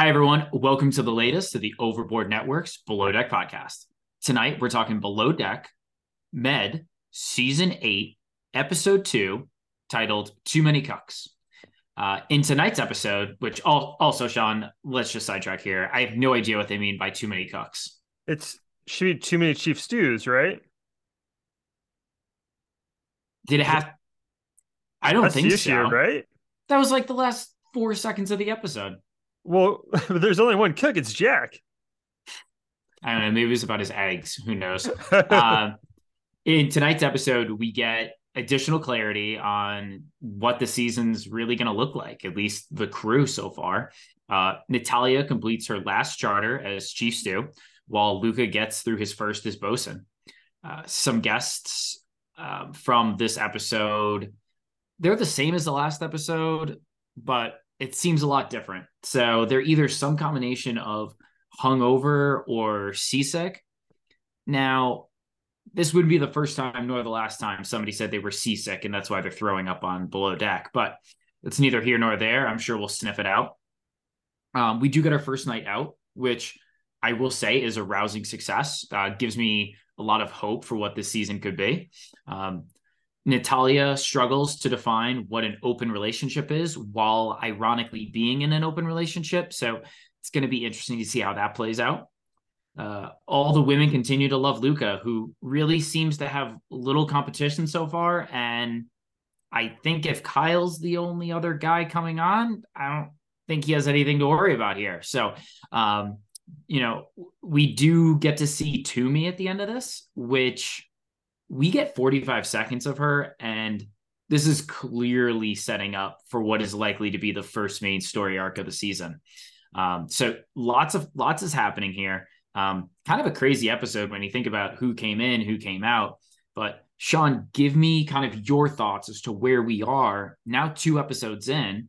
Hi, everyone. Welcome to the latest of the Overboard Network's Below Deck podcast. Tonight, we're talking Below Deck, Med, Season 8, Episode 2, titled Too Many Cucks. Uh, in tonight's episode, which also, Sean, let's just sidetrack here. I have no idea what they mean by too many cucks. It's should be too many chief stews, right? Did it have? I don't That's think the so. right? That was like the last four seconds of the episode. Well, there's only one cook. It's Jack. I don't know. Maybe it's about his eggs. Who knows? uh, in tonight's episode, we get additional clarity on what the season's really going to look like, at least the crew so far. Uh, Natalya completes her last charter as Chief Stew, while Luka gets through his first as bosun. Uh, some guests uh, from this episode, they're the same as the last episode, but it seems a lot different. So they're either some combination of hungover or seasick. Now, this would be the first time nor the last time somebody said they were seasick and that's why they're throwing up on below deck, but it's neither here nor there. I'm sure we'll sniff it out. Um, we do get our first night out, which I will say is a rousing success. Uh, gives me a lot of hope for what this season could be. Um, Natalya struggles to define what an open relationship is while ironically being in an open relationship. So it's going to be interesting to see how that plays out. Uh, all the women continue to love Luka, who really seems to have little competition so far. And I think if Kyle's the only other guy coming on, I don't think he has anything to worry about here. So, um, you know, we do get to see Tumi at the end of this, which we get 45 seconds of her and this is clearly setting up for what is likely to be the first main story arc of the season. Um, so lots of lots is happening here. Um, kind of a crazy episode when you think about who came in, who came out. But Sean, give me kind of your thoughts as to where we are now. Two episodes in,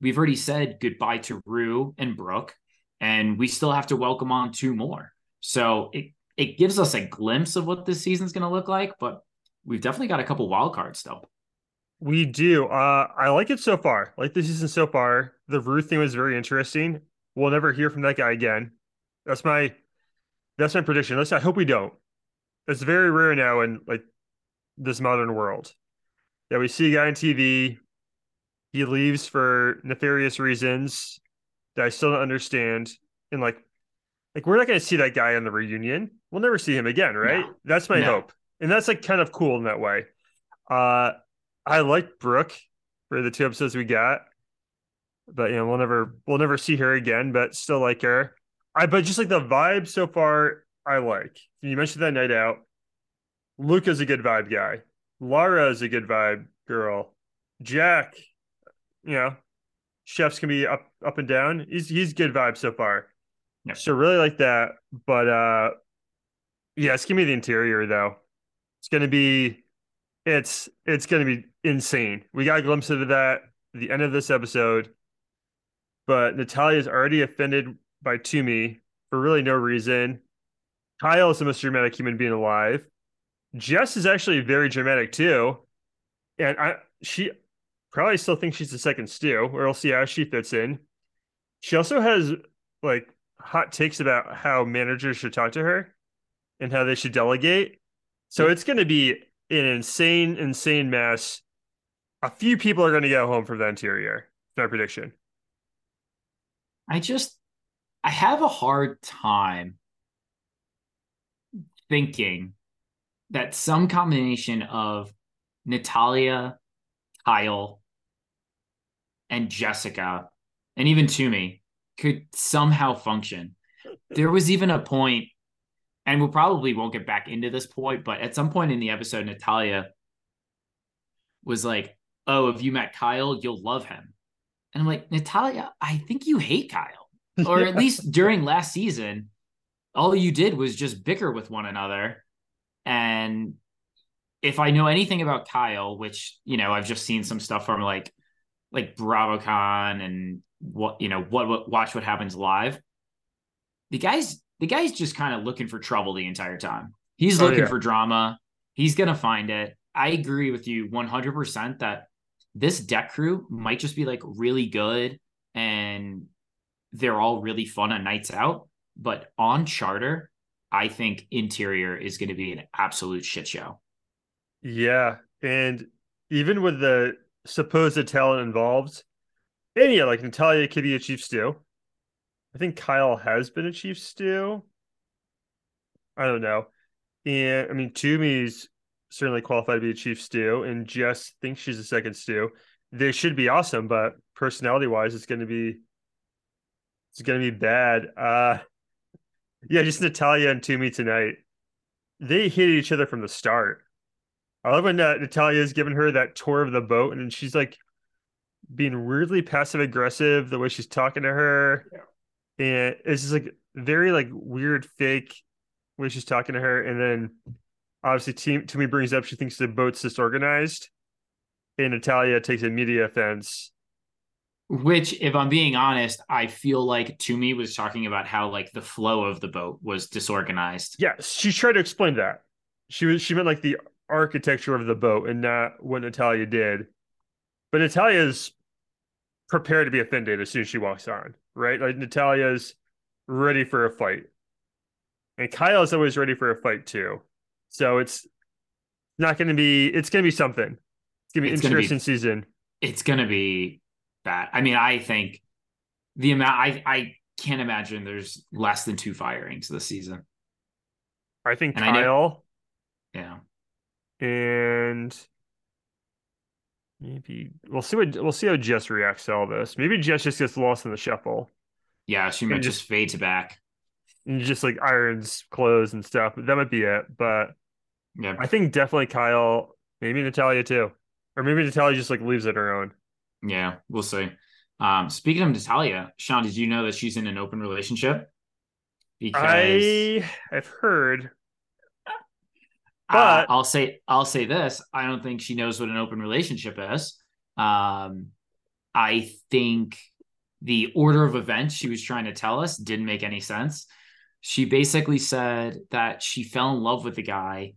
we've already said goodbye to Rue and Brooke, and we still have to welcome on two more. So it it gives us a glimpse of what this season's going to look like, but we've definitely got a couple wild cards still. We do. Uh, I like it so far. like the season so far. The Ruth thing was very interesting. We'll never hear from that guy again. That's my that's my prediction. Let's I hope we don't. It's very rare now in like this modern world that we see a guy on TV. He leaves for nefarious reasons that I still don't understand. And like like we're not going to see that guy on the reunion. We'll never see him again, right? No. That's my no. hope, and that's like kind of cool in that way. Uh, I like Brooke for the two episodes we got, but you know we'll never we'll never see her again. But still like her. I but just like the vibe so far, I like. You mentioned that night out. Luka's a good vibe guy. Lara is a good vibe girl. Jack, you know, chefs can be up up and down. He's he's good vibe so far. Yep. So really like that. But uh yeah, it's gonna the interior though. It's gonna be it's it's gonna be insane. We got a glimpse of that at the end of this episode. But Natalya's already offended by Tumi for really no reason. Kyle is the most dramatic human being alive. Jess is actually very dramatic too. And I she probably still thinks she's the second stew, or we'll see how she fits in. She also has like hot takes about how managers should talk to her and how they should delegate. So it's going to be an insane, insane mess. A few people are going to go home from the interior. My prediction. I just, I have a hard time thinking that some combination of Natalya, Kyle, and Jessica, and even Tumi could somehow function. There was even a point, and we probably won't get back into this point, but at some point in the episode, Natalya was like, oh, if you met Kyle, you'll love him. And I'm like, Natalya, I think you hate Kyle. Or at least during last season, all you did was just bicker with one another. And if I know anything about Kyle, which, you know, I've just seen some stuff from like like BravoCon and what, you know, what, what watch what happens live. The guy's the guy's just kind of looking for trouble the entire time. He's oh, looking yeah. for drama. He's gonna find it. I agree with you 100% that this deck crew might just be like really good and they're all really fun on nights out. But on charter, I think interior is going to be an absolute shit show. Yeah. And even with the supposed talent involved, and yeah, like Natalya could be a chief stew. I think Kyle has been a chief stew. I don't know. And I mean, Tumi's certainly qualified to be a chief stew, and Jess thinks she's a second stew. They should be awesome, but personality wise, it's going to be it's going to be bad. Uh, yeah, just Natalya and Tumi tonight. They hit each other from the start. I love when uh, Natalya is giving her that tour of the boat, and she's like being weirdly passive aggressive the way she's talking to her, yeah. And it's just like very like weird fake way she's talking to her, and then obviously team Tumi brings up she thinks the boat's disorganized, and Natalya takes a media offense. Which, if I'm being honest, I feel like Tumi was talking about how like the flow of the boat was disorganized. Yes, she tried to explain that. She was she meant like the architecture of the boat and not what Natalya did. But Natalya's prepared to be offended as soon as she walks on, right? Like Natalya's ready for a fight. And Kyle's always ready for a fight too. So it's not going to be. It's going to be something. It's going to be it's interesting be, season. It's going to be bad. I mean, I think the amount. I I can't imagine there's less than two firings this season. I think and Kyle. I know, yeah. And maybe we'll see what we'll see how Jess reacts to all this. Maybe Jess just gets lost in the shuffle. Yeah, she might just, just fade to back. And just like irons clothes and stuff. That might be it. But yeah. I think definitely Kyle, maybe Natalya too. Or maybe Natalya just like leaves it her own. Yeah, we'll see. Um, speaking of Natalya, Sean, did you know that she's in an open relationship? Because I have heard. But uh, I'll say I'll say this. I don't think she knows what an open relationship is. Um, I think the order of events she was trying to tell us didn't make any sense. She basically said that she fell in love with the guy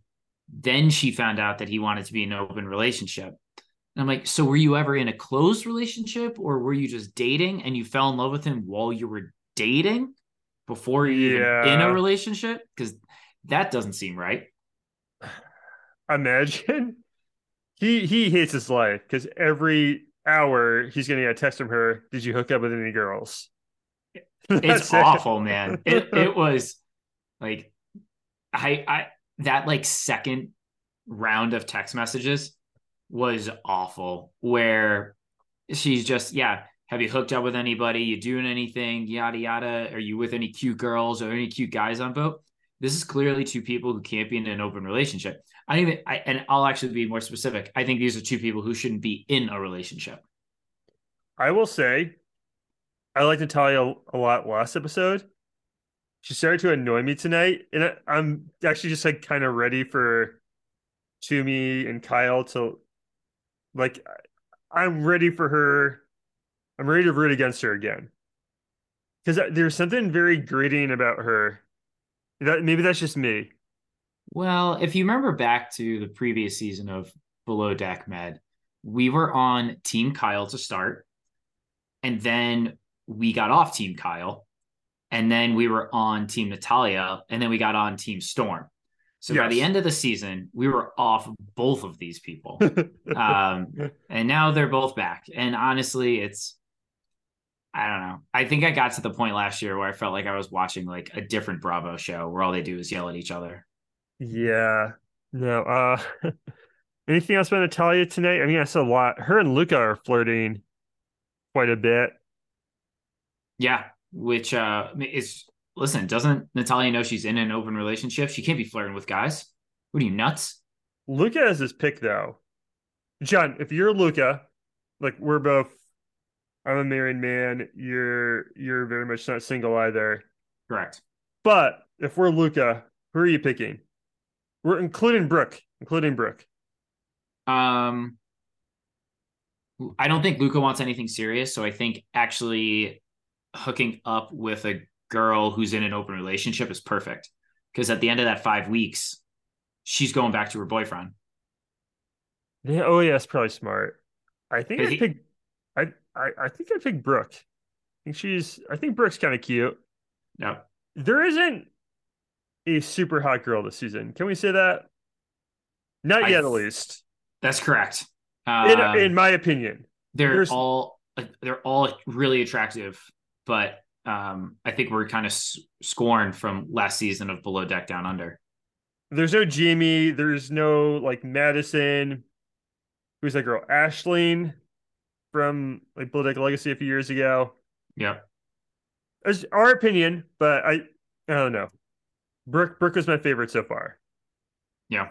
then she found out that he wanted to be in an open relationship. And I'm like, so were you ever in a closed relationship or were you just dating and you fell in love with him while you were dating before you yeah. in a relationship? Because that doesn't seem right. Imagine he he hates his life because every hour he's getting a text from her. Did you hook up with any girls? it's awful, man. It it was like I I that like second round of text messages was awful where she's just yeah have you hooked up with anybody you doing anything yada yada are you with any cute girls or any cute guys on boat this is clearly two people who can't be in an open relationship i even I, and i'll actually be more specific i think these are two people who shouldn't be in a relationship i will say i like Natalya a lot last episode she started to annoy me tonight, and I'm actually just like kind of ready for Tumi and Kyle to like. I'm ready for her. I'm ready to root against her again because there's something very grating about her. That maybe that's just me. Well, if you remember back to the previous season of Below Deck Med, we were on Team Kyle to start, and then we got off Team Kyle and then we were on Team Natalya, and then we got on Team Storm. So yes. by the end of the season, we were off both of these people, um, and now they're both back. And honestly, it's I don't know. I think I got to the point last year where I felt like I was watching like a different Bravo show where all they do is yell at each other. Yeah. No. Uh anything else about Natalya tonight? I mean, I saw a lot. Her and Luka are flirting quite a bit. Yeah which uh is listen, doesn't Natalya know she's in an open relationship? She can't be flirting with guys. What are you nuts? Luka has his pick though. John, if you're Luka, like we're both I'm a married man, you're you're very much not single either. Correct. But if we're Luka, who are you picking? We're including Brooke, including Brooke. Um I don't think Luka wants anything serious, so I think actually hooking up with a girl who's in an open relationship is perfect. Because at the end of that five weeks, she's going back to her boyfriend. Yeah, oh yeah, it's probably smart. I think I pick I, I I think I pick Brooke. I think she's I think Brooke's kind of cute. No. There isn't a super hot girl this season. Can we say that? Not I, yet, at least. That's correct. Um, in, in my opinion, they're There's... all they're all really attractive, but um, I think we're kind of scorned from last season of Below Deck Down Under. There's no Jamie. There's no like Madison. Who's that girl? Ashling from like Deck Legacy a few years ago. Yeah. It's our opinion, but I I don't know. Brooke Brooke was my favorite so far. Yeah.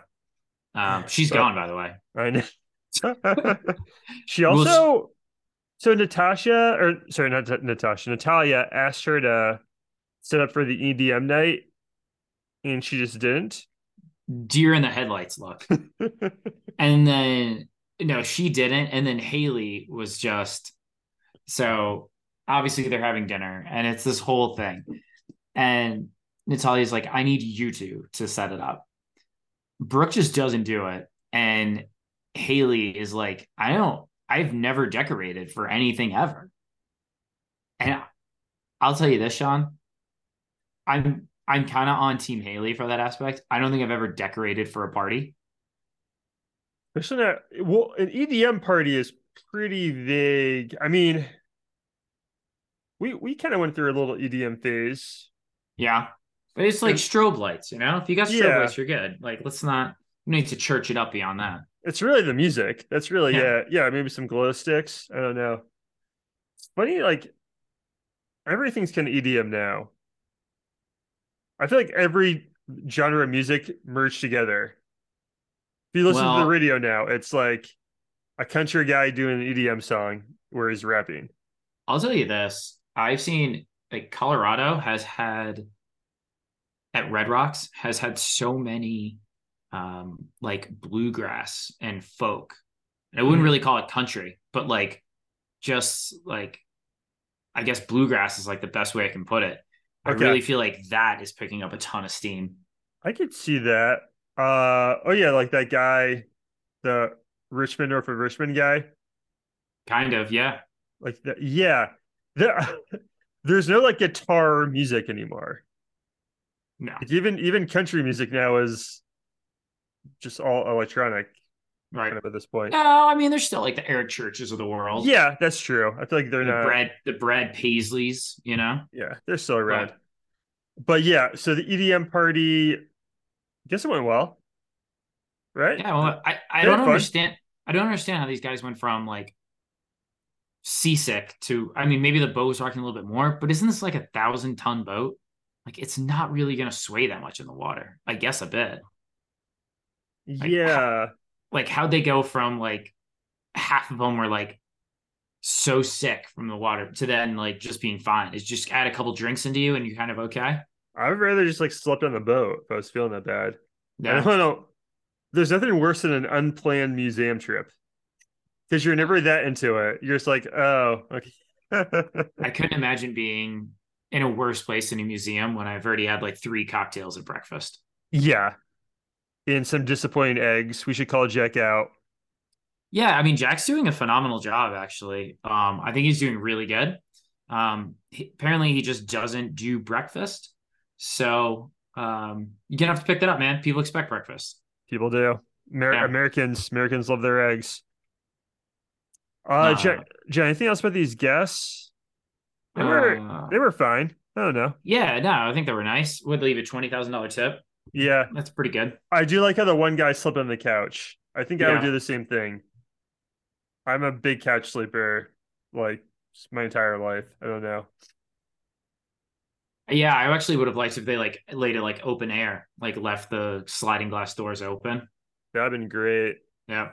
Um, she's but, gone, by the way. I know. she also so Natasha or sorry, not Natasha, Natalya asked her to set up for the EDM night and she just didn't. Deer in the headlights look. and then no, she didn't. And then Haley was just so obviously they're having dinner and it's this whole thing. And Natalya's like, I need you two to set it up. Brooke just doesn't do it. And Haley is like, I don't, I've never decorated for anything ever. And I'll tell you this, Sean, I'm I'm kind of on Team Haley for that aspect. I don't think I've ever decorated for a party. Not well, an EDM party is pretty vague. I mean, we we kind of went through a little EDM phase. Yeah. But it's like strobe lights, you know? If you got strobe yeah. lights, you're good. Like, let's not need to church it up beyond that. It's really the music. That's really yeah, yeah, yeah maybe some glow sticks. I don't know. It's funny, like everything's kind of EDM now. I feel like every genre of music merged together. If you listen well, to the radio now, it's like a country guy doing an EDM song where he's rapping. I'll tell you this. I've seen like Colorado has had at Red Rocks has had so many um, like bluegrass and folk. And I wouldn't mm-hmm. really call it country, but like just like I guess bluegrass is like the best way I can put it. I really feel like that is picking up a ton of steam. I could see that. Uh oh yeah, like that guy, the Richmond or for Richmond guy. Kind of, yeah. Like that, yeah. There, there's no like guitar music anymore. No. Like even even country music now is just all electronic right kind of at this point. No, I mean there's still like the Eric Churches of the world. Yeah, that's true. I feel like they're the not Brad the Brad Paisleys, you know. Yeah, they're still around. But, but yeah, so the EDM party, guess it went well, right? Yeah, well, I I don't understand. I don't understand how these guys went from like seasick to. I mean, maybe the boat was rocking a little bit more, but isn't this like a thousand ton boat? Like it's not really going to sway that much in the water. I guess a bit. Like, yeah. How, like how'd they go from like half of them were like so sick from the water to then like just being fine? Is just add a couple drinks into you and you're kind of okay. I would rather just like slept on the boat if I was feeling that bad. Yeah. I don't know. There's nothing worse than an unplanned museum trip because you're never that into it. You're just like, oh, okay. I couldn't imagine being in a worse place in a museum when I've already had like three cocktails at breakfast. Yeah, And some disappointing eggs. We should call Jack out. Yeah, I mean Jack's doing a phenomenal job actually. Um, I think he's doing really good. Um, he, apparently he just doesn't do breakfast, so um, you're gonna have to pick that up, man. People expect breakfast. People do. Amer- yeah. Americans, Americans love their eggs. Uh, uh Jack, Jack, anything else about these guests? They were uh, they were fine. I don't know. Yeah, no, I think they were nice. Would leave a twenty thousand dollar tip. Yeah, that's pretty good. I do like how the one guy slept on the couch. I think I would do the same thing. I'm a big couch sleeper, like my entire life. I don't know. Yeah, I actually would have liked if they like laid it like open air, like left the sliding glass doors open. That'd been great. Yeah.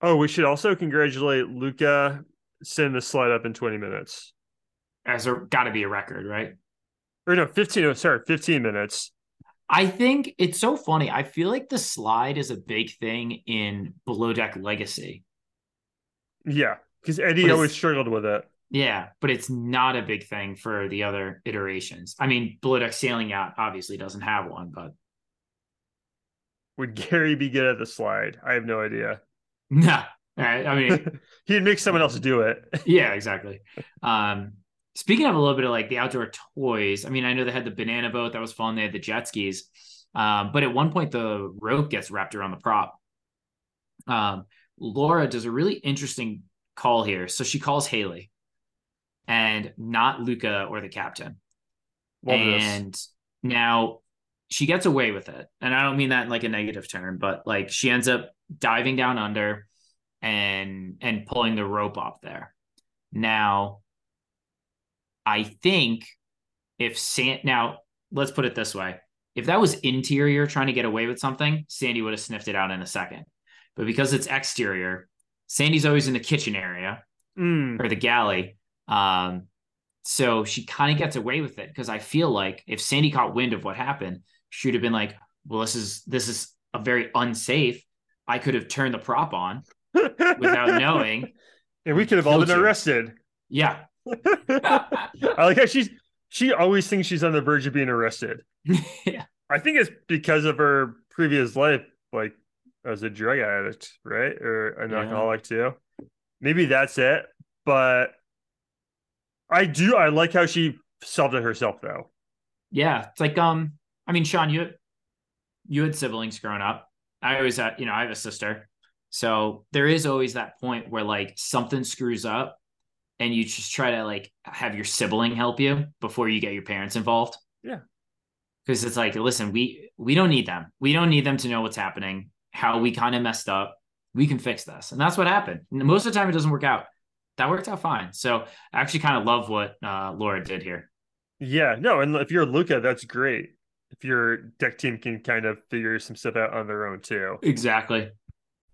Oh, we should also congratulate Luka send the slide up in 20 minutes. As a got to be a record, right? Or no, 15. Oh, sorry, 15 minutes. I think it's so funny. I feel like the slide is a big thing in Below Deck Legacy. Yeah, because Eddie always struggled with it. Yeah, but it's not a big thing for the other iterations. I mean, Below Deck Sailing Yacht obviously doesn't have one, but Would Gary be good at the slide? I have no idea. no. I I mean, He'd make someone else do it. yeah, exactly. Um, speaking of a little bit of like the outdoor toys, I mean, I know they had the banana boat that was fun. They had the jet skis, um, but at one point the rope gets wrapped around the prop. Um, Laura does a really interesting call here. So she calls Haley, and not Luka or the captain. Love this. and now she gets away with it and i don't mean that in like a negative term but like she ends up diving down under and and pulling the rope up there now i think if san now let's put it this way if that was interior trying to get away with something sandy would have sniffed it out in a second but because it's exterior sandy's always in the kitchen area Mm, or the galley. Um, so she kind of gets away with it because I feel like if Sandy caught wind of what happened, she would have been like, "Well, this is this is a very unsafe. I could have turned the prop on without knowing." and we could have all been you. arrested. Yeah, I like how she's she always thinks she's on the verge of being arrested. yeah, I think it's because of her previous life, like as a drug addict, right? Or an Yeah. alcoholic too. Maybe that's it. But I do I like how she solved it herself though. yeah. It's like, um, I mean, Sean, you you had siblings growing up. I always had, you know, I have a sister, so there is always that point where like something screws up, and you just try to like have your sibling help you before you get your parents involved. Yeah. because it's like, listen, we we don't need them. We don't need them to know what's happening, how we kind of messed up. We can fix this, and that's what happened. And most of the time, it doesn't work out. That worked out fine. So I actually kind of love what uh, Laura did here. Yeah, no, and if you're Luka, that's great. If your deck team can kind of figure some stuff out on their own too. Exactly.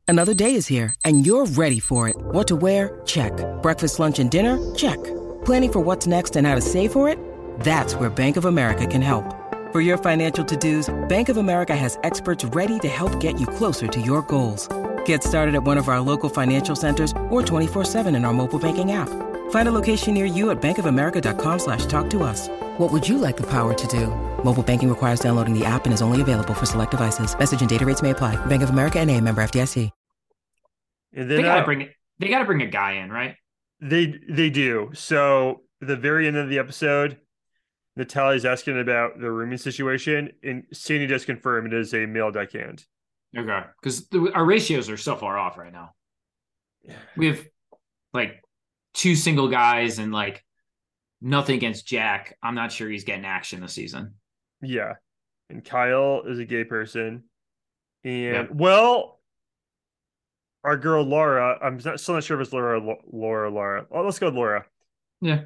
Another day is here, and you're ready for it. What to wear? Check. Breakfast, lunch, and dinner? Check. Planning for what's next and how to save for it? That's where Bank of America can help. For your financial to dos, Bank of America has experts ready to help get you closer to your goals. Get started at one of our local financial centers or 24-7 in our mobile banking app. Find a location near you at bankofamerica.com slash talk to us. What would you like the power to do? Mobile banking requires downloading the app and is only available for select devices. Message and data rates may apply. Bank of America and a member FDIC. And They then gotta uh, bring they gotta bring a guy in, right? They they do. So the very end of the episode, Natalya's asking about the rooming situation, and Sandy does confirm it is a male deckhand. Okay, because our ratios are so far off right now. We have like two single guys and like nothing against Jack. I'm not sure he's getting action this season. Yeah. And Kyle is a gay person. And Yep. well, our girl Laura, I'm not, still not sure if it's Laura, Laura, Laura. Oh, let's go with Laura. Yeah.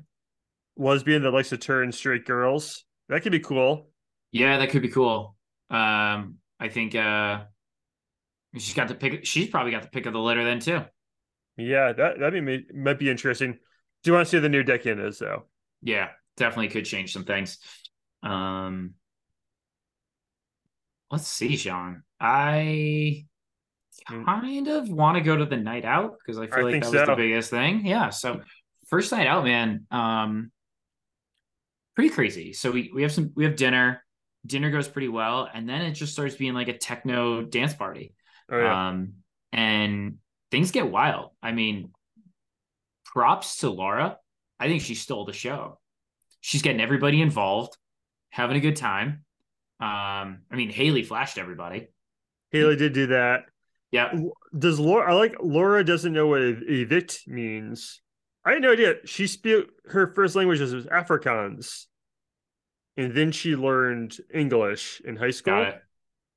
Lesbian that likes to turn straight girls. That could be cool. Yeah, that could be cool. Um, I think uh she's got the pick. She's probably got the pick of the litter then too. Yeah, that that may, might be interesting. Do you want to see the new deckhand is though? Yeah, definitely could change some things. Um, let's see, Sean. I Mm. kind of want to go to the night out because I feel I like that was the biggest thing. Yeah. So first night out, man. Um, pretty crazy. So we we have some we have dinner. Dinner goes pretty well, and then it just starts being like a techno dance party. Oh yeah. Um, and things get wild. I mean, props to Laura. I think she stole the show. She's getting everybody involved, having a good time. Um, I mean, Haley flashed everybody. Haley did do that. Yeah. Does Laura? I like Laura doesn't know what ev- evict means. I had no idea. She spoke her first language was Afrikaans, and then she learned English in high school. Got it.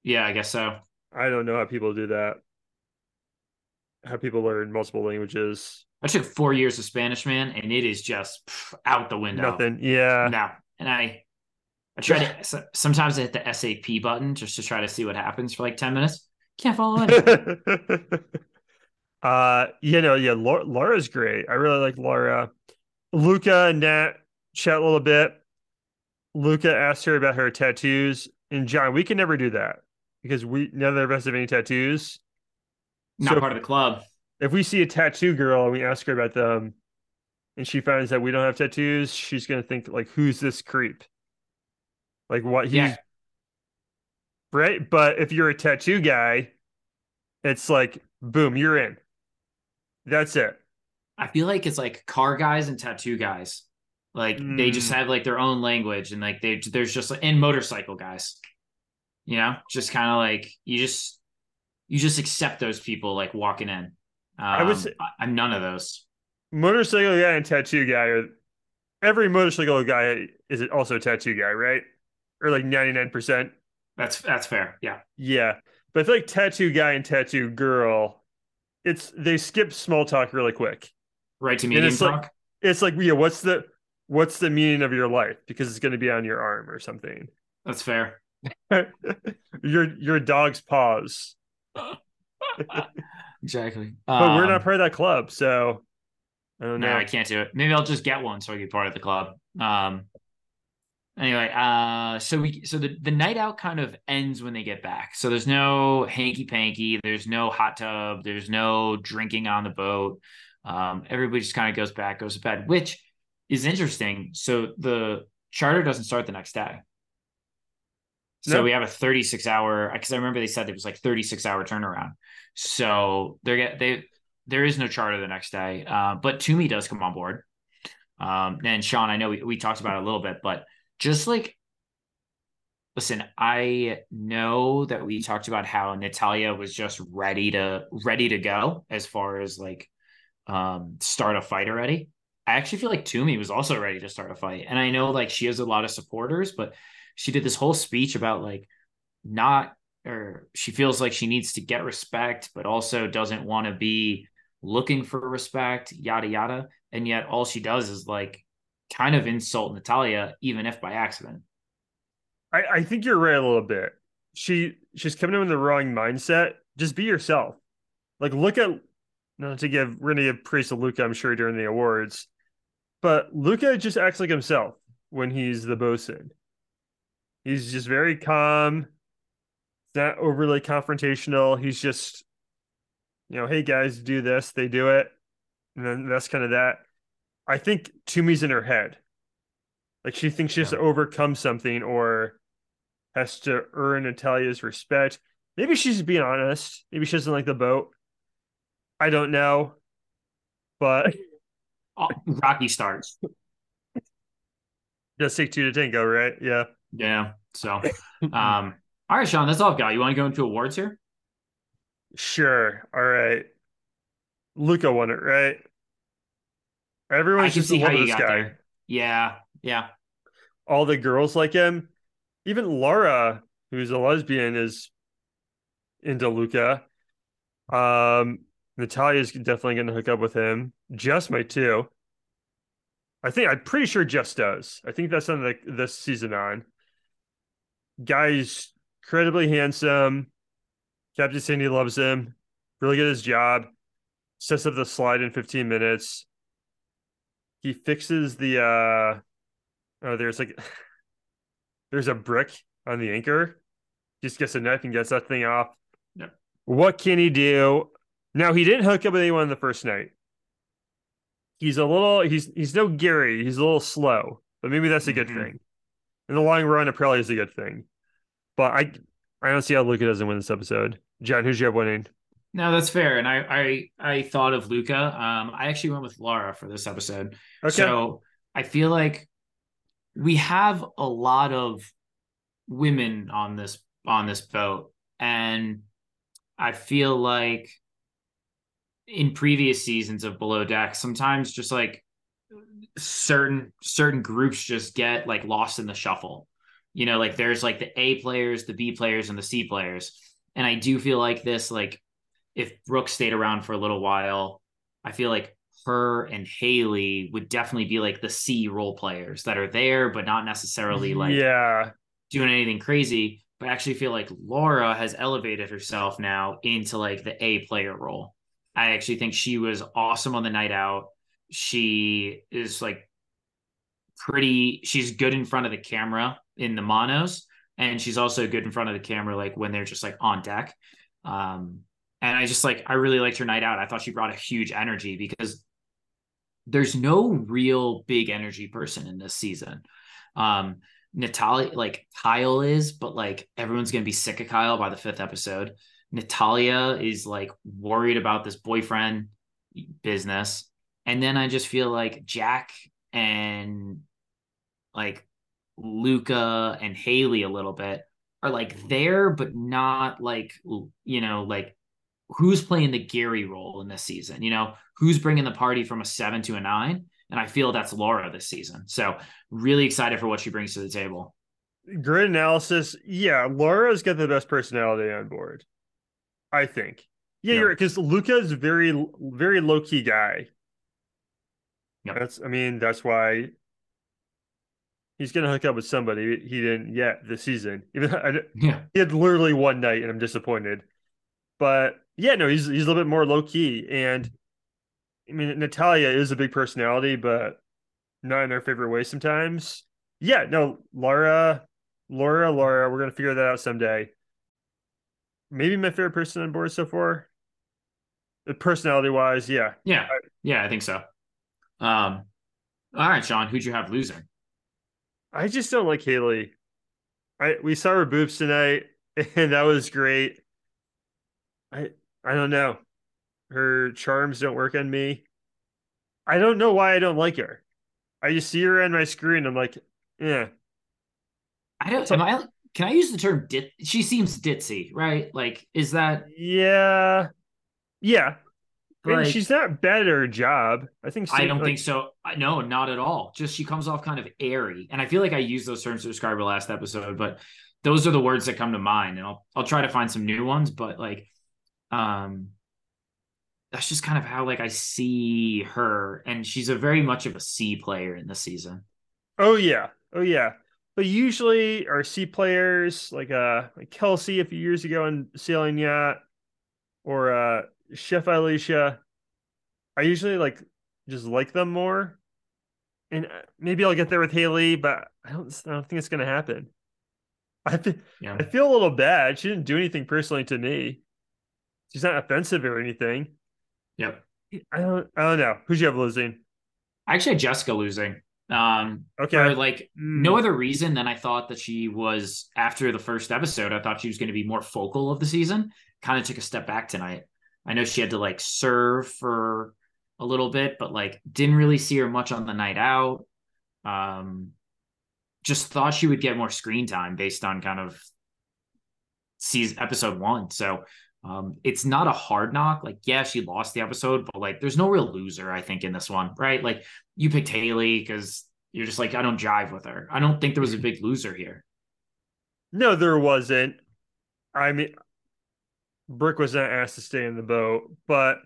Yeah, I guess so. I don't know how people do that. How people learn multiple languages. I took four years of Spanish, man, and it is just pff, out the window. Nothing. Yeah. No. And I I try to sometimes I hit the SAP button just to try to see what happens for like 10 minutes. Can't follow it. Uh, you know, yeah, Laura, Laura's great. I really like Laura. Luka and Nat chat a little bit. Luka asked her about her tattoos, and John, we can never do that because we none of us have any tattoos. Not so part of the club. If we see a tattoo girl and we ask her about them, and she finds that we don't have tattoos, she's gonna think like, "Who's this creep?" Like what he's yeah. right. But if you're a tattoo guy, it's like, boom, you're in. That's it. I feel like it's like car guys and tattoo guys. Like mm. they just mm. have like their own language and like they there's just like, and motorcycle guys. You know, just kind of like you just you just accept those people like walking in. Um, I was I'm none of those. Motorcycle guy and tattoo guy are every motorcycle guy is also a tattoo guy, right? Or like 99%. That's that's fair. Yeah. Yeah. But I feel like tattoo guy and tattoo girl, it's they skip small talk really quick. Right to medium it's talk. Like, it's like, yeah, what's the what's the meaning of your life? Because it's going to be on your arm or something. That's fair. your your dog's paws. exactly. But um, we're not um, part of that club, so I don't know. No, I can't do it. Maybe I'll just get one so I can be part of the club. Um. Anyway, uh, so we so the the night out kind of ends when they get back. So there's no hanky panky. There's no hot tub. There's no drinking on the boat. Um, everybody just kind of goes back, goes to bed, which is interesting. So the charter doesn't start the next day. So we have a 36 hour because I remember they said it was like 36 hour turnaround. So they're get they there is no charter the next day. Uh, but Tumi does come on board. Um, and Sean, I know we, we talked about it a little bit, but just like listen, I know that we talked about how Natalya was just ready to ready to go as far as like um start a fight already. I actually feel like Tumi was also ready to start a fight. And I know like she has a lot of supporters, but she did this whole speech about like not or she feels like she needs to get respect, but also doesn't want to be looking for respect, yada yada. And yet all she does is like kind of insult Natalya, even if by accident. I, I think you're right a little bit. She she's coming in with the wrong mindset. Just be yourself. Like look at not to give we're gonna give praise to Luka, I'm sure, during the awards. But Luka just acts like himself when he's the bosun. He's just very calm, not overly confrontational. He's just, you know, hey guys, do this. They do it. And then that's kind of that. I think Tumi's in her head. Like she thinks she has to overcome something or has to earn Natalya's respect. Maybe she's being honest. Maybe she doesn't like the boat. I don't know. But oh, Rocky starts. Just take two to tango, right? Yeah. Yeah. So, um, all right, Sean, that's all I've got. You want to go into awards here? Sure. All right. Luka won it, right? Everyone can see how you got guy. there. Yeah. Yeah. All the girls like him. Even Laura, who's a lesbian, is into Luka. Um, Natalya's definitely going to hook up with him. Jess might too. I think I'm pretty sure Jess does. I think that's on the this season on. Guy's incredibly handsome. Captain Sandy loves him. Really good at his job. Sets up the slide in 15 minutes. He fixes the uh oh there's like there's a brick on the anchor. Just gets a knife and gets that thing off. Yep. What can he do? Now he didn't hook up with anyone the first night. He's a little he's he's no Gary, he's a little slow, but maybe that's a good mm-hmm. thing. In the long run, it probably is a good thing. But I I don't see how Luka doesn't win this episode. John, who's your winning? No, that's fair. And I I I thought of Luka. Um, I actually went with Laura for this episode. Okay. So I feel like we have a lot of women on this on this boat, and I feel like in previous seasons of Below Deck, sometimes just like certain certain groups just get like lost in the shuffle. You know, like there's like the A players, the B players, and the C players. And I do feel like this, like if Brooke stayed around for a little while, I feel like her and Haley would definitely be like the C role players that are there, but not necessarily like yeah doing anything crazy. But I actually feel like Laura has elevated herself now into like the A player role. I actually think she was awesome on the night out. She is like pretty, she's good in front of the camera in the monos, and she's also good in front of the camera, like when they're just like on deck. Um, and I just like, I really liked her night out. I thought she brought a huge energy because there's no real big energy person in this season. Um, Natalya, like Kyle is, but like everyone's gonna be sick of Kyle by the fifth episode. Natalya is like worried about this boyfriend business. And then I just feel like Jack and like Luka and Haley a little bit are like there, but not like, you know, like who's playing the Gary role in this season? You know, who's bringing the party from a seven to a nine? And I feel that's Laura this season. So really excited for what she brings to the table. Grid analysis. Yeah, Laura's got the best personality on board. I think. Yeah, yeah. you're right. because Luka's very, very low key guy. Yeah, that's. I mean, that's why he's gonna hook up with somebody he didn't yet this season. Even I, yeah, he had literally one night, and I'm disappointed. But yeah, no, he's he's a little bit more low key, and I mean, Natalya is a big personality, but not in our favorite way sometimes. Yeah, no, Laura, Laura, Laura, we're gonna figure that out someday. Maybe my favorite person on board so far. Uh, personality wise, yeah. Yeah. Yeah, I think so. Um all right, Sean, who'd you have losing? I just don't like Haley. I we saw her boobs tonight, and that was great. I I don't know her charms don't work on me. I don't know why I don't like her. I just see her on my screen. I'm like, yeah. I don't. Am I? Can I use the term dit? She seems ditzy, right? Like, is that? Yeah, yeah. Like, she's not bad at her job. I think. I don't like, think so. No, not at all. Just she comes off kind of airy, and I feel like I used those terms to describe her last episode, but those are the words that come to mind, and I'll I'll try to find some new ones. But like, um, that's just kind of how like I see her, and she's a very much of a C player in the season. Oh yeah, oh yeah. But usually our C players like uh like Kelsey a few years ago in Sailing Yacht or uh Chef Alicia, I usually like just like them more. And uh, maybe I'll get there with Haley, but I don't I don't think it's gonna happen. I feel, yeah. I feel a little bad. She didn't do anything personally to me. She's not offensive or anything. Yep. I don't. I don't know. Who'd you have losing? I actually had Jessica losing. Um, okay. For like no other reason than I thought that she was after the first episode. I thought she was going to be more focal of the season. Kind of took a step back tonight. I know she had to like serve for a little bit, but like didn't really see her much on the night out. Um, just thought she would get more screen time based on kind of season episode one. So um, it's not a hard knock. Like, yeah, she lost the episode, but like, there's no real loser, I think, in this one, right? Like, you picked Haley because you're just like, I don't jive with her. I don't think there was a big loser here. No, there wasn't. I mean, Brick was not asked to stay in the boat, but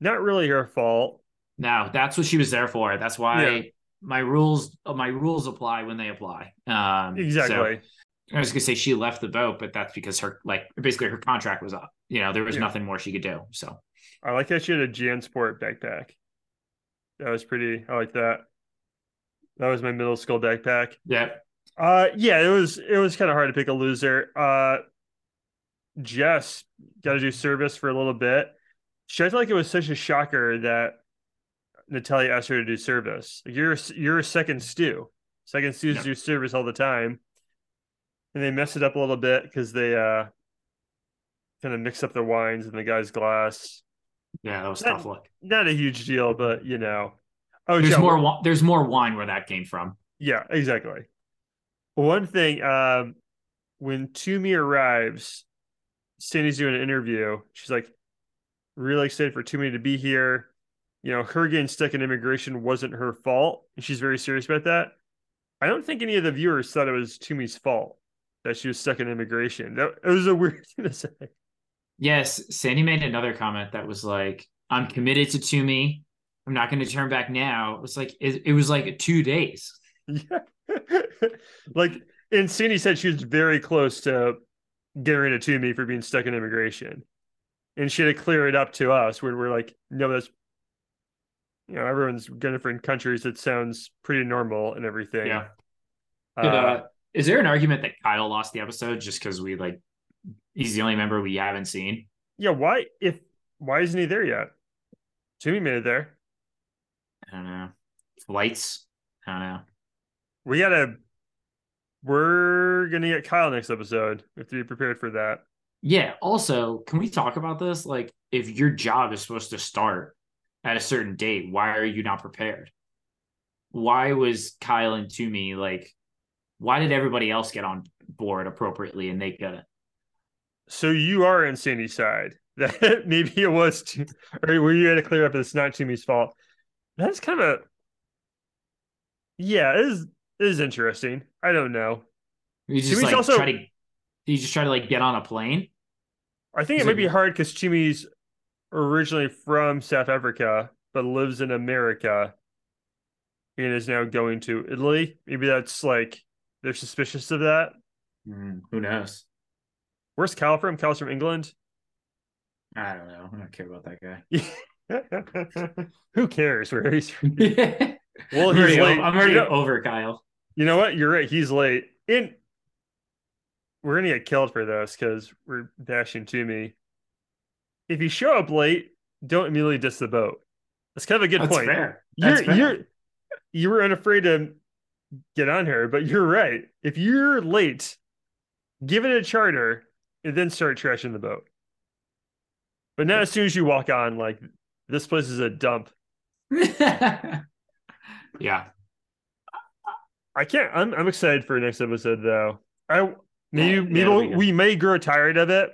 not really her fault. No, that's what she was there for. That's why yeah. my rules, my rules apply when they apply. Um, exactly. So I was gonna say she left the boat, but that's because her like basically her contract was up. You know, there was yeah. nothing more she could do. So I like that she had a JanSport backpack. That was pretty. I like that. That was my middle school backpack. Yeah. Uh, yeah. It was. It was kind of hard to pick a loser. Uh, Jess got to do service for a little bit. She I feel like it was such a shocker that Natalya asked her to do service. Like you're you're a second stew. Second stews yeah. do service all the time and they mess it up a little bit because they uh kind of mix up their wines in the guy's glass. Yeah, that was not, tough luck. Not a huge deal, but you know. Oh, there's yeah, more. Well, there's more wine where that came from. Yeah, exactly. One thing, um, when Tumi arrives, Sandy's doing an interview. She's like, really excited for Tumi to be here. You know, her getting stuck in immigration wasn't her fault, and she's very serious about that. I don't think any of the viewers thought it was Tumi's fault that she was stuck in immigration. That it was a weird thing to say. Yes, Sandy made another comment that was like, "I'm committed to Tumi. I'm not going to turn back now." It was like it, it was like two days. Yeah, like and Sandy said she was very close to getting rid of Tumi for being stuck in immigration. and she had to clear it up to us when we're like, no, that's you know, everyone's going different countries. It sounds pretty normal and everything. Yeah. Uh, Did, uh, is there an argument that Kyle lost the episode just because we like he's the only member we haven't seen? yeah. Why if why isn't he there yet? Jimmy made it there. I don't know. Flights? I don't know. We gotta. We're gonna get Kyle next episode. We have to be prepared for that. Yeah. Also, can we talk about this? Like, if your job is supposed to start at a certain date, why are you not prepared? Why was Kyle and Tumi like? Why did everybody else get on board appropriately and they couldn't? So you are on Sandy's side. That maybe it was, to, or were you had to clear up that it's not Tumi's fault? That's kind of a. Yeah, it is. It is interesting. I don't know. You just like also- try to. You just try to like get on a plane. I think it might be hard because Tumi's originally from South Africa, but lives in America, and is now going to Italy. Maybe that's like they're suspicious of that. Hmm, who knows? Where's Cal from? Cal's from England. I don't know. I don't care about that guy. Who cares where he's from? well, Well, I'm he's already, late. I'm already You know- over Kyle. You know what? You're right. He's late. In we're gonna get killed for this because we're bashing me. If you show up late, don't immediately diss the boat. That's kind of a good That's point. fair. You're fair. you're you were unafraid to get on her, but you're right. If you're late, give it a charter and then start trashing the boat. But not as soon as you walk on, like this place is a dump. yeah. I can't. I'm I'm excited for next episode though. I maybe Yeah, maybe we'll- we may grow tired of it,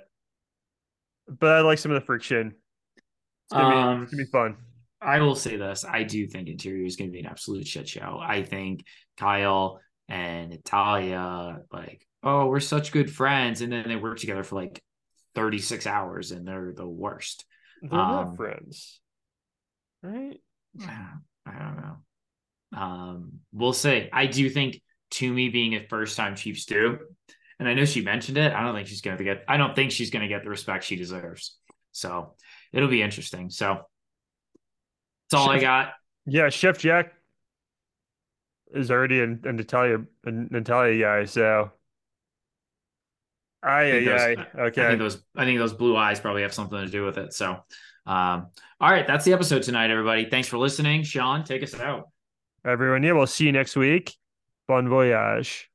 but I like some of the friction. It's gonna, be, Um, it's gonna be fun. I will say this. I do think interior is going to be an absolute shit show. I think Kyle and Natalya, like, oh, we're such good friends. And then they work together for like 36 hours and they're the worst. They're um, not friends, right? I don't know. Um, we'll see. I do think Tumi being a first time chief stew, and I know she mentioned it. I don't think she's going to get. I don't think she's going to get the respect she deserves. So it'll be interesting. So that's all I got. Yeah, Chef Jack is already a, a Natalya a Natalya guy, so. I think aye, those- I Okay. think those. I think those blue eyes probably have something to do with it. So, um, all right, that's the episode tonight, everybody. Thanks for listening. Sean, take us out. Everyone, yeah, we'll see you next week. Bon voyage.